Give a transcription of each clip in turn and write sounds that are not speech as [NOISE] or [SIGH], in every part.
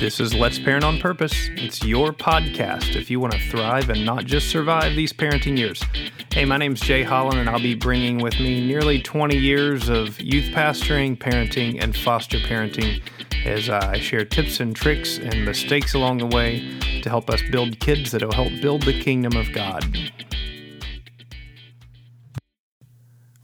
This is Let's Parent on Purpose. It's your podcast if you want to thrive and not just survive these parenting years. Hey, my name's Jay Holland, and I'll be bringing with me nearly 20 years of youth pastoring, parenting, and foster parenting as I share tips and tricks and mistakes along the way to help us build kids that will help build the kingdom of God.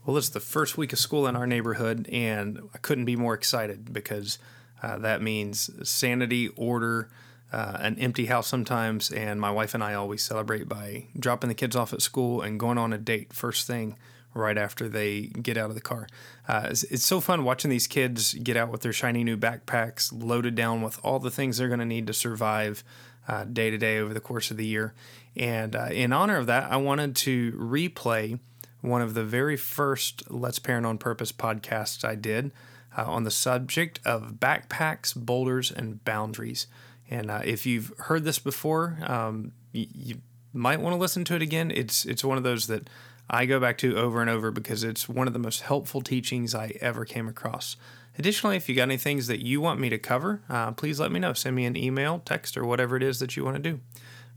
Well, it's the first week of school in our neighborhood, and I couldn't be more excited because uh, that means sanity, order, uh, an empty house sometimes, and my wife and I always celebrate by dropping the kids off at school and going on a date first thing right after they get out of the car. Uh, it's, it's, so fun watching these kids get out with their shiny new backpacks loaded down with all the things they're going to need to survive uh, day to day over the course of the year. And uh, in honor of that, I wanted to replay one of the very first Let's Parent on Purpose podcasts I did uh, on the subject of backpacks, boulders, and boundaries. And uh, if you've heard this before, um, you, you might want to listen to it again. It's it's one of those that I go back to over and over because it's one of the most helpful teachings I ever came across. Additionally, if you got any things that you want me to cover, uh, please let me know. Send me an email, text, or whatever it is that you want to do.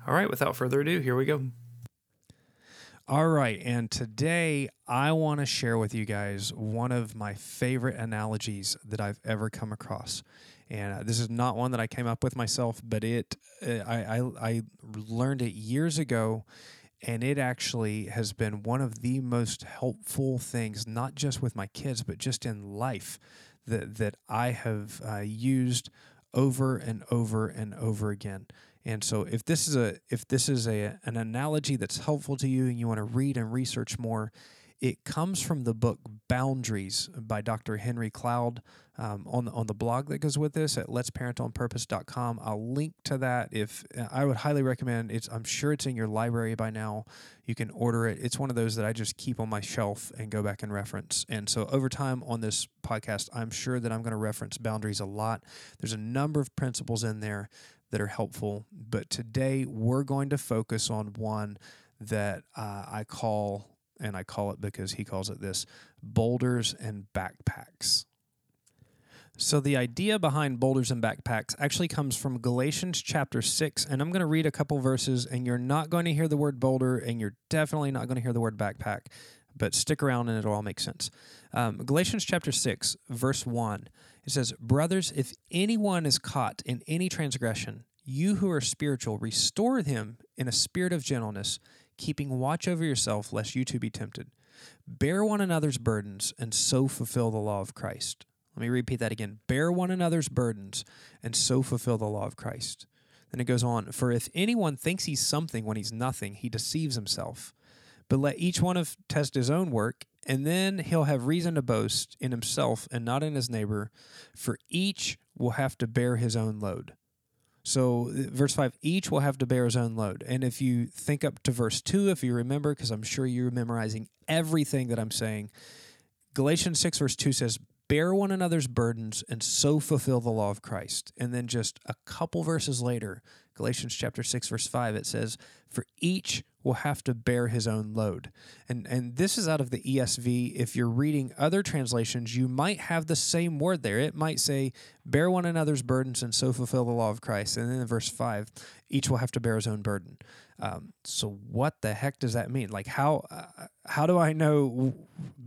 All right, without further ado, here we go. All right, and today I want to share with you guys one of my favorite analogies that I've ever come across. And uh, this is not one that I came up with myself, but it uh, I, I, I learned it years ago, and it actually has been one of the most helpful things, not just with my kids, but just in life that that I have uh, used over and over and over again. And so if this is a if this is a an analogy that's helpful to you and you want to read and research more, it comes from the book Boundaries by Dr. Henry Cloud um, on the, on the blog that goes with this at letsparentonpurpose.com. I'll link to that. If I would highly recommend it's I'm sure it's in your library by now. You can order it. It's one of those that I just keep on my shelf and go back and reference. And so over time on this podcast, I'm sure that I'm going to reference boundaries a lot. There's a number of principles in there that are helpful. But today we're going to focus on one that uh, I call, and I call it because he calls it this boulders and backpacks. So, the idea behind boulders and backpacks actually comes from Galatians chapter 6. And I'm going to read a couple verses, and you're not going to hear the word boulder, and you're definitely not going to hear the word backpack. But stick around and it'll all make sense. Um, Galatians chapter 6, verse 1 it says, Brothers, if anyone is caught in any transgression, you who are spiritual, restore him in a spirit of gentleness, keeping watch over yourself, lest you too be tempted. Bear one another's burdens, and so fulfill the law of Christ. Let me repeat that again. Bear one another's burdens, and so fulfill the law of Christ. Then it goes on For if anyone thinks he's something when he's nothing, he deceives himself. But let each one of test his own work, and then he'll have reason to boast in himself and not in his neighbor, for each will have to bear his own load. So, uh, verse 5, each will have to bear his own load. And if you think up to verse 2, if you remember, because I'm sure you're memorizing everything that I'm saying, Galatians 6, verse 2 says, Bear one another's burdens and so fulfill the law of Christ. And then just a couple verses later, Galatians chapter 6, verse 5, it says, For each will have to bear his own load. And and this is out of the ESV. If you're reading other translations, you might have the same word there. It might say, "Bear one another's burdens and so fulfill the law of Christ." And then in verse 5, each will have to bear his own burden. Um, so what the heck does that mean? Like how uh, how do I know?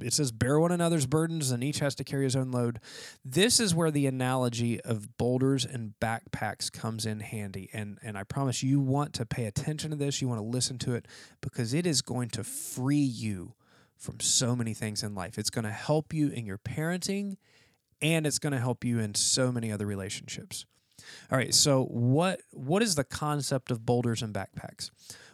It says bear one another's burdens, and each has to carry his own load. This is where the analogy of boulders and backpacks comes in handy. And and I promise you want to pay attention to this. You want to listen to it because it is going to free you from so many things in life. It's going to help you in your parenting, and it's going to help you in so many other relationships. All right, so what what is the concept of boulders and backpacks?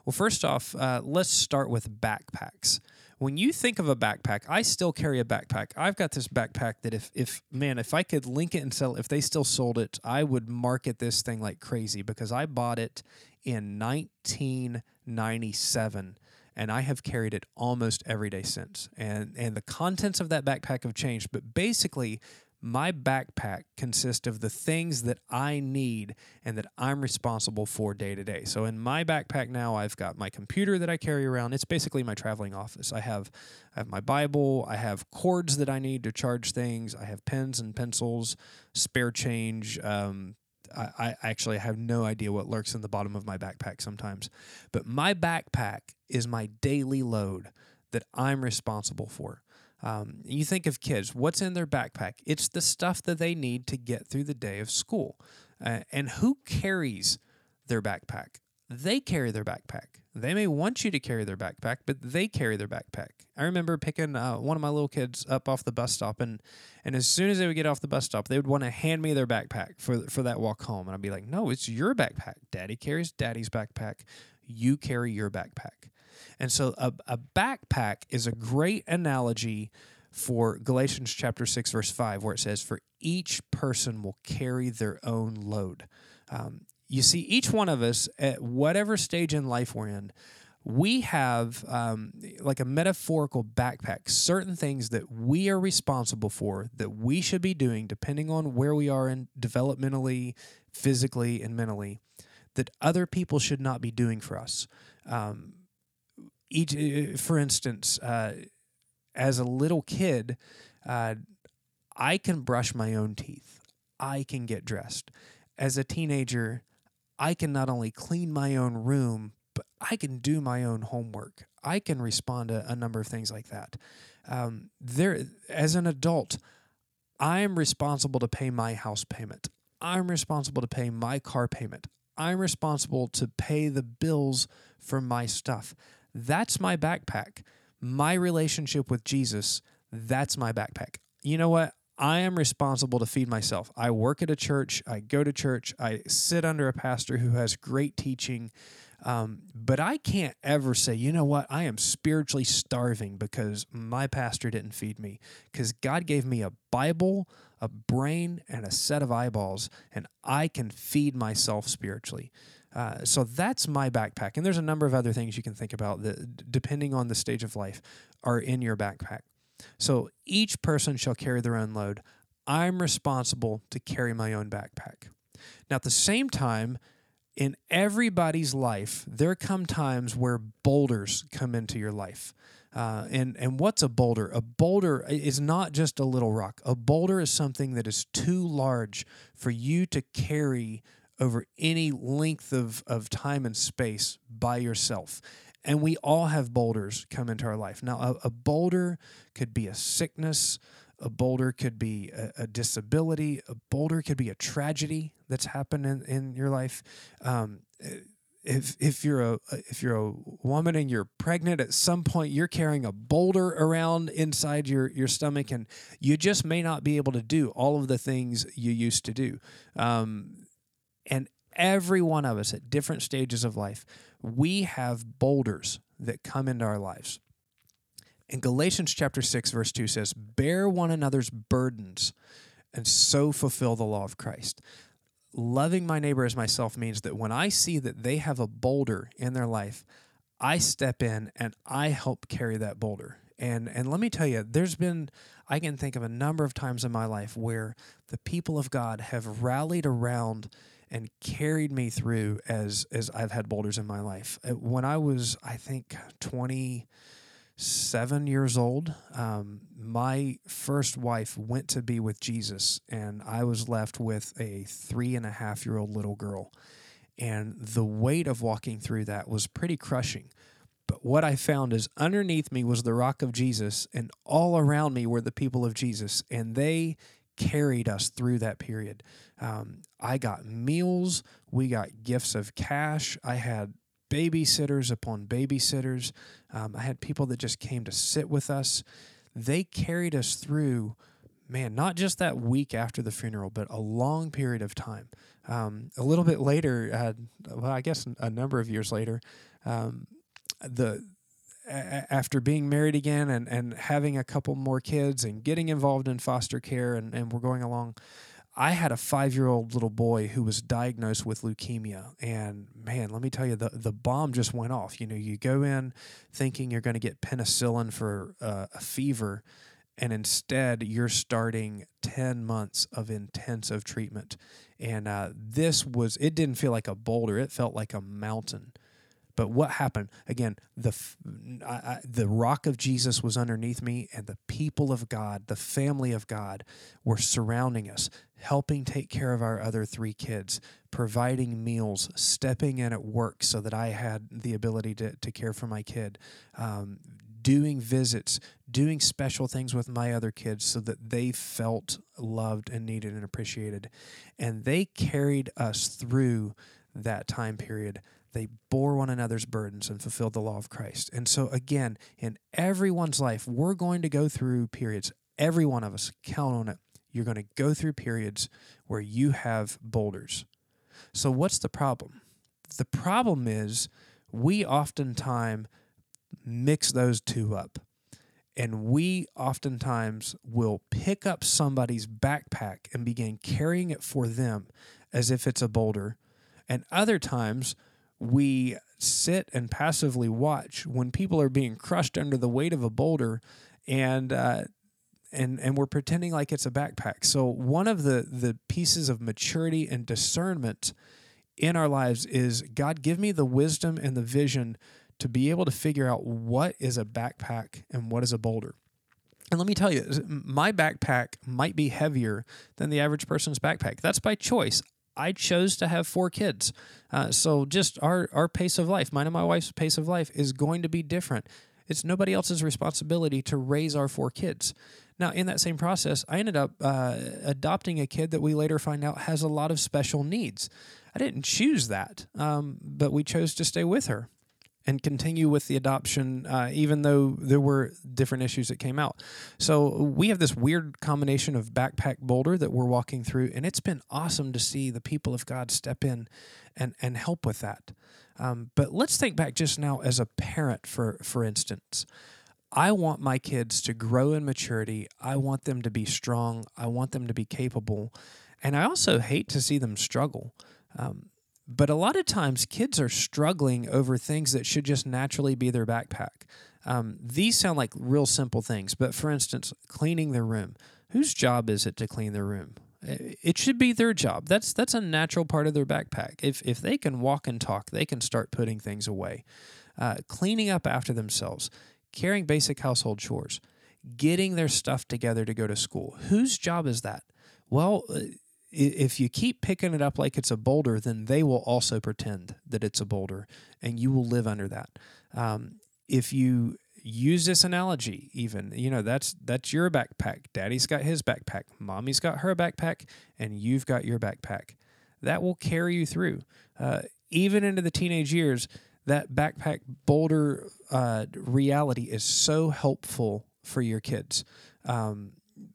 Well, first off, uh, let's start with backpacks. When you think of a backpack, I still carry a backpack. I've got this backpack that if if man, if I could link it and sell if they still sold it, I would market this thing like crazy because I bought it in 1997 and I have carried it almost every day since. And and the contents of that backpack have changed, but basically my backpack consists of the things that I need and that I'm responsible for day to day. So in my backpack now, I've got my computer that I carry around. It's basically my traveling office. I have I have my Bible, I have cords that I need to charge things, I have pens and pencils, spare change, um, I, I actually have no idea what lurks in the bottom of my backpack sometimes. But my backpack is my daily load that I'm responsible for. Um, you think of kids, what's in their backpack? It's the stuff that they need to get through the day of school. Uh, and who carries their backpack? They carry their backpack. They may want you to carry their backpack, but they carry their backpack. I remember picking uh, one of my little kids up off the bus stop, and and as soon as they would get off the bus stop, they would want to hand me their backpack for for that walk home, and I'd be like, "No, it's your backpack. Daddy carries Daddy's backpack. You carry your backpack." And so a, a backpack is a great analogy for Galatians chapter 6, verse 5, where it says, For each person will carry their own load. Um, you see, each one of us, at whatever stage in life we're in, we have um, like a metaphorical backpack, certain things that we are responsible for that we should be doing depending on where we are in developmentally, physically, and mentally, that other people should not be doing for us. Um, each, uh, for instance, uh, as a little kid, uh, I can brush my own teeth. I can get dressed. As a teenager, I can not only clean my own room, but I can do my own homework. I can respond to a number of things like that. Um, there, as an adult, I am responsible to pay my house payment. I'm responsible to pay my car payment. I'm responsible to pay the bills for my stuff. That's my backpack. My relationship with Jesus, that's my backpack. You know what? I am responsible to feed myself. I work at a church, I go to church, I sit under a pastor who has great teaching. Um, but I can't ever say, you know what, I am spiritually starving because my pastor didn't feed me. Because God gave me a Bible, a brain, and a set of eyeballs, and I can feed myself spiritually. Uh, so that's my backpack. And there's a number of other things you can think about that, depending on the stage of life, are in your backpack. So each person shall carry their own load. I'm responsible to carry my own backpack. Now, at the same time, in everybody's life, there come times where boulders come into your life. Uh, and and what's a boulder? A boulder is not just a little rock. A boulder is something that is too large for you to carry over any length of, of time and space by yourself. And we all have boulders come into our life. Now, a, a boulder could be a sickness, a boulder could be a, a, disability, a boulder could be a tragedy that's happened in, in your life. Um, if if you're a if you're a woman and you're pregnant at some point you're carrying a boulder around inside your your stomach and you just may not be able to do all of the things you used to do um, and every one of us at different stages of life, we have boulders that come into our lives. In Galatians chapter 6 verse 2 says, "Bear one another's burdens and so fulfill the law of Christ." Loving my neighbor as myself means that when I see that they have a boulder in their life, I step in and I help carry that boulder. And and let me tell you, there's been I can think of a number of times in my life where the people of God have rallied around and carried me through as as I've had boulders in my life. Uh, when I was, I think, twenty seven years old, um, my first wife went to be with Jesus, and I was left with a three and a half year old little girl. And the weight of walking through that was pretty crushing. But what I found is underneath me was the rock of Jesus, and all around me were the people of Jesus, and they carried us through that period. Um, I got meals, we got gifts of cash, I had babysitters upon babysitters, um, I had people that just came to sit with us. They carried us through, man, not just that week after the funeral, but a long period of time. Um, a little bit later, uh, well, I guess a number of years later, um, the after being married again and, and having a couple more kids and getting involved in foster care and, and we're going along I had a five year old little boy who was diagnosed with leukemia. And man, let me tell you, the, the bomb just went off. You know, you go in thinking you're going to get penicillin for uh, a fever, and instead you're starting 10 months of intensive treatment. And uh, this was, it didn't feel like a boulder, it felt like a mountain. But what happened? Again, the I, I, the rock of Jesus was underneath me, and the people of God, the family of God, were surrounding us, helping take care of our other three kids, providing meals, stepping in at work so that I had the ability to, to care for my kid, um, doing visits, doing special things with my other kids so that they felt loved and needed and appreciated. And they carried us through that time period. They bore one another's burdens and fulfilled the law of Christ. And so, again, in everyone's life, we're going to go through periods. Every one of us, count on it. You're going to go through periods where you have boulders. So, what's the problem? The problem is we oftentimes mix those two up. And we oftentimes will pick up somebody's backpack and begin carrying it for them as if it's a boulder. And other times we sit and passively watch when people are being crushed under the weight of a boulder and uh, and and we're pretending like it's a backpack. So one of the the pieces of maturity and discernment in our lives is God give me the wisdom and the vision to be able to figure out what is a backpack and what is a boulder. And let me tell you, my backpack might be heavier than the average person's backpack. That's by choice. I chose to have four kids. Uh, so just our, our pace of life, mine and my wife's pace of life, is going to be different. It's nobody else's responsibility to raise our four kids. Now, in that same process, I ended up uh, adopting a kid that we later find out has a lot of special needs. I didn't choose that, um, but we chose to stay with her and continue with the adoption, uh, even though there were different issues that came out. So we have this weird combination of backpack boulder that we're walking through, and it's been awesome to see the people of God step in and and help with that. Um, but let's think back just now as a parent, for for instance. I want my kids to grow in maturity. I want them to be strong. I want them to be capable. And I also hate to see them struggle. Um, but a lot of times, kids are struggling over things that should just naturally be their backpack. Um, these sound like real simple things, but for instance, cleaning their room. Whose job is it to clean their room? It should be their job. That's that's a natural part of their backpack. If if they can walk and talk, they can start putting things away, uh, cleaning up after themselves, carrying basic household chores, getting their stuff together to go to school. Whose job is that? Well, uh, if you keep picking it up like it's a boulder, then they will also pretend that it's a boulder, and you will live under that. Um, if you use this analogy, even you know that's that's your backpack. Daddy's got his backpack. Mommy's got her backpack, and you've got your backpack. That will carry you through, uh, even into the teenage years. That backpack boulder uh, reality is so helpful for your kids um,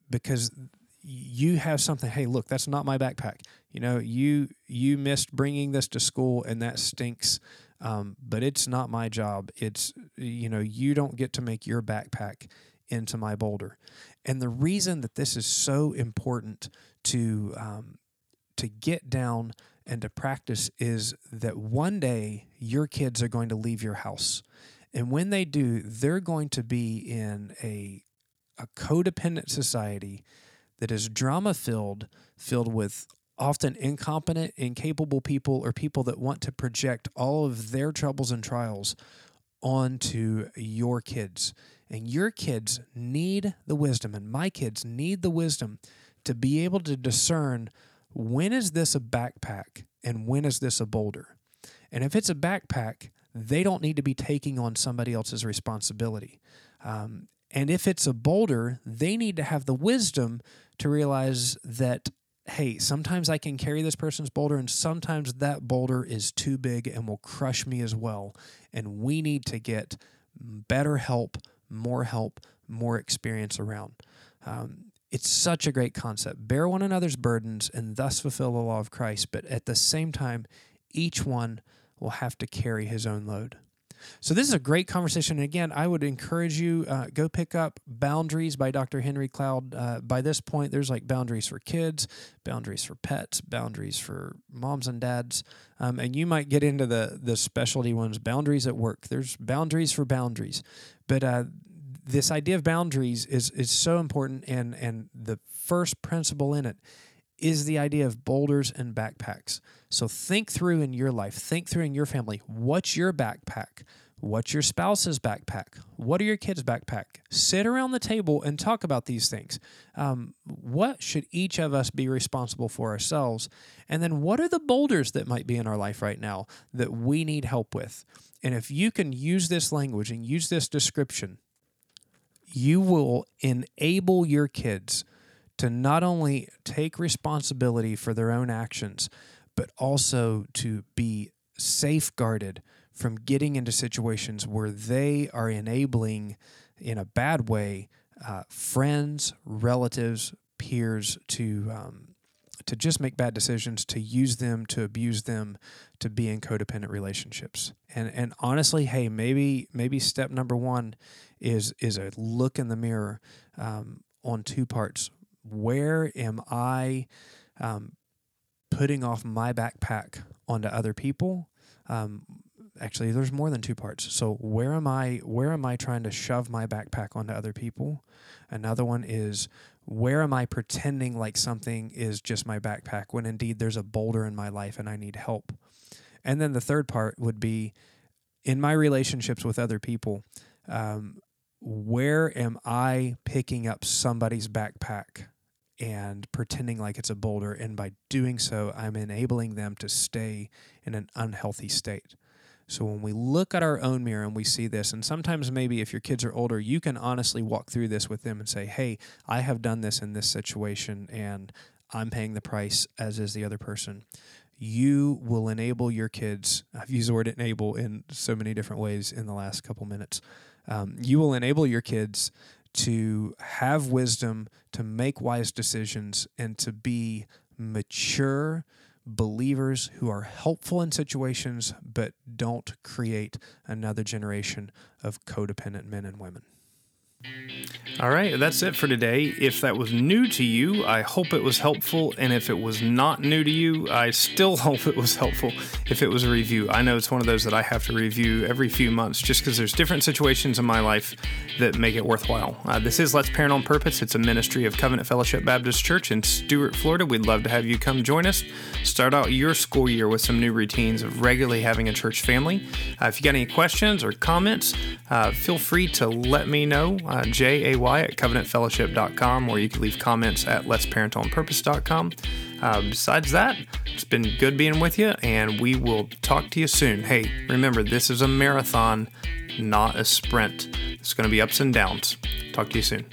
because you have something hey look that's not my backpack. You know you you missed bringing this to school and that stinks um, but it's not my job. It's you know you don't get to make your backpack into my boulder. And the reason that this is so important to um, to get down and to practice is that one day your kids are going to leave your house. And when they do they're going to be in a a codependent society that is drama filled, filled with often incompetent, incapable people or people that want to project all of their troubles and trials onto your kids. And your kids need the wisdom, and my kids need the wisdom to be able to discern when is this a backpack and when is this a boulder. And if it's a backpack, they don't need to be taking on somebody else's responsibility. Um, and if it's a boulder, they need to have the wisdom to realize that hey, sometimes I can carry this person's boulder, and sometimes that boulder is too big and will crush me as well. And we need to get better help, more help, more experience around. Um, it's such a great concept. Bear one another's burdens and thus fulfill the law of Christ, but at the same time, each one will have to carry his own load. So this is a great conversation. And again, I would encourage you uh, go pick up Boundaries by Dr. Henry Cloud. Uh, by this point, there's like boundaries for kids, boundaries for pets, boundaries for moms and dads, um, and you might get into the the specialty ones. Boundaries at work. There's boundaries for boundaries, but uh, this idea of boundaries is is so important. And and the first principle in it is the idea of boulders and backpacks. So think through in your life, think through in your family. What's your backpack? What's your spouse's backpack? What are your kids' backpack? Sit around the table and talk about these things. Um, what should each of us be responsible for ourselves? And then what are the boulders that might be in our life right now that we need help with? And if you can use this language and use this description, you will enable your kids to not only take responsibility for their own actions, but also to be safeguarded from getting into situations where they are enabling, in a bad way, uh, friends, relatives, peers to um, to just make bad decisions, to use them, to abuse them, to be in codependent relationships. And and honestly, hey, maybe maybe step number one is is a look in the mirror um, on two parts. Where am I um, putting off my backpack onto other people? Um, actually there's more than two parts. So where am i where am i trying to shove my backpack onto other people? Another one is where am i pretending like something is just my backpack when indeed there's a boulder in my life and i need help? And then the third part would be in my relationships with other people um, where am i picking up somebody's backpack and pretending like it's a boulder and by doing so i'm enabling them to stay in an unhealthy state so when we look at our own mirror and we see this, and sometimes maybe if your kids are older, you can honestly walk through this with them and say, hey, I have done this in this situation and I'm paying the price, as is the other person. You will enable your kids. I've used the word enable in so many different ways in the last couple minutes. Um, you will enable your kids to have wisdom, to make wise decisions, and to be mature believers who are helpful in situations but don't create another generation of codependent men and women. All right, that's it for today. If that was new to you, I hope it was helpful. And if it was not new to you, I still [LAUGHS] hope it was helpful if it was a review. I know it's one of those that I have to review every few months just because there's different situations in my life that make it worthwhile. Uh, this is Let's Parent on Purpose. It's a ministry of Covenant Fellowship Baptist Church in Stuart, Florida. We'd love to have you come join us. Start out your school year with some new routines of regularly having a church family. Uh, if you got any questions or comments, uh, feel free to let me know. Uh, J A Y at covenantfellowship.com, or you can leave comments at letsparentonpurpose.com. Uh, besides that, it's been good being with you, and we will talk to you soon. Hey, remember, this is a marathon, not a sprint. It's going to be ups and downs. Talk to you soon.